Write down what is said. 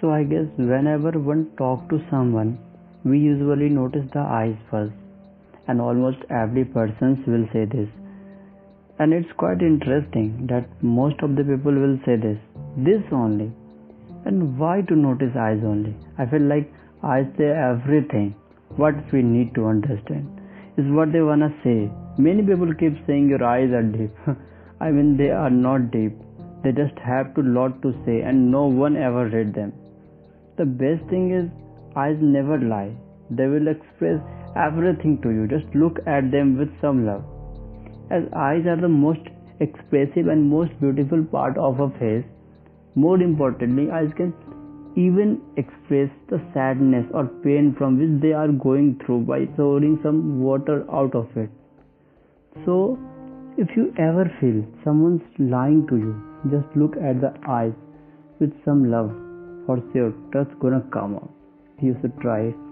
So I guess whenever one talk to someone, we usually notice the eyes first, and almost every person will say this. And it's quite interesting that most of the people will say this, this only. And why to notice eyes only? I feel like eyes say everything what we need to understand is what they wanna say. Many people keep saying your eyes are deep. I mean they are not deep. They just have a lot to say and no one ever read them. The best thing is eyes never lie. They will express everything to you. Just look at them with some love. As eyes are the most expressive and most beautiful part of a face, more importantly, eyes can even express the sadness or pain from which they are going through by pouring some water out of it. So, if you ever feel someone's lying to you, just look at the eyes with some love. For sure, trust gonna come out. You should try it.